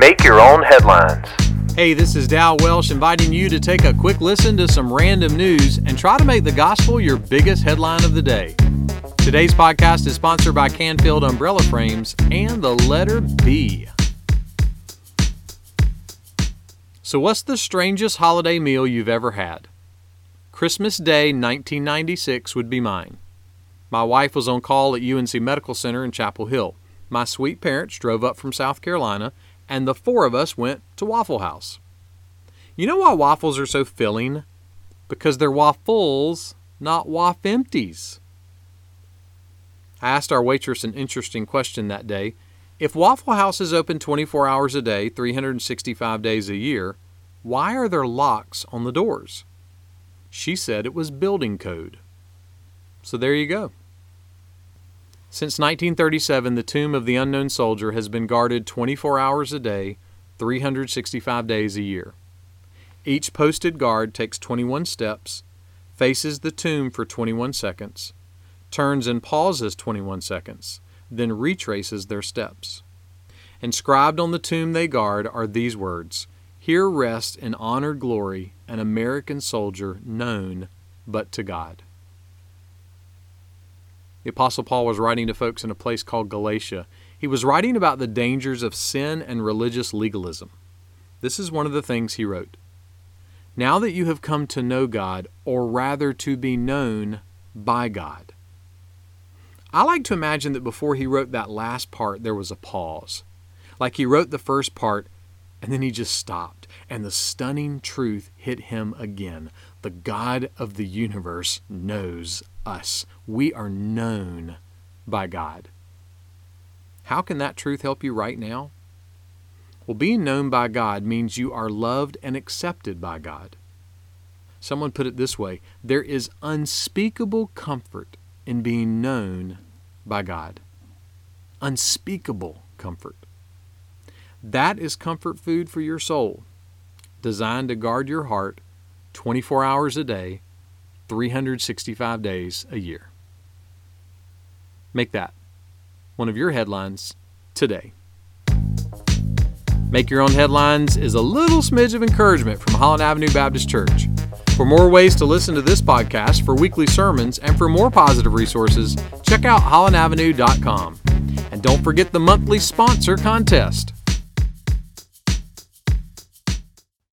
Make your own headlines. Hey, this is Dal Welsh inviting you to take a quick listen to some random news and try to make the gospel your biggest headline of the day. Today's podcast is sponsored by Canfield Umbrella Frames and the letter B. So, what's the strangest holiday meal you've ever had? Christmas Day 1996 would be mine. My wife was on call at UNC Medical Center in Chapel Hill. My sweet parents drove up from South Carolina, and the four of us went to Waffle House. You know why waffles are so filling? Because they're waffles, not waff empties. I asked our waitress an interesting question that day. If Waffle House is open 24 hours a day, 365 days a year, why are there locks on the doors? She said it was building code. So there you go. Since 1937, the tomb of the unknown soldier has been guarded 24 hours a day, 365 days a year. Each posted guard takes 21 steps, faces the tomb for 21 seconds, turns and pauses 21 seconds, then retraces their steps. Inscribed on the tomb they guard are these words Here rests in honored glory an American soldier known but to God. The Apostle Paul was writing to folks in a place called Galatia. He was writing about the dangers of sin and religious legalism. This is one of the things he wrote. Now that you have come to know God, or rather to be known by God. I like to imagine that before he wrote that last part, there was a pause. Like he wrote the first part, and then he just stopped, and the stunning truth hit him again. The God of the universe knows us. We are known by God. How can that truth help you right now? Well, being known by God means you are loved and accepted by God. Someone put it this way there is unspeakable comfort in being known by God. Unspeakable comfort. That is comfort food for your soul, designed to guard your heart 24 hours a day, 365 days a year. Make that one of your headlines today. Make Your Own Headlines is a little smidge of encouragement from Holland Avenue Baptist Church. For more ways to listen to this podcast, for weekly sermons, and for more positive resources, check out hollandavenue.com. And don't forget the monthly sponsor contest.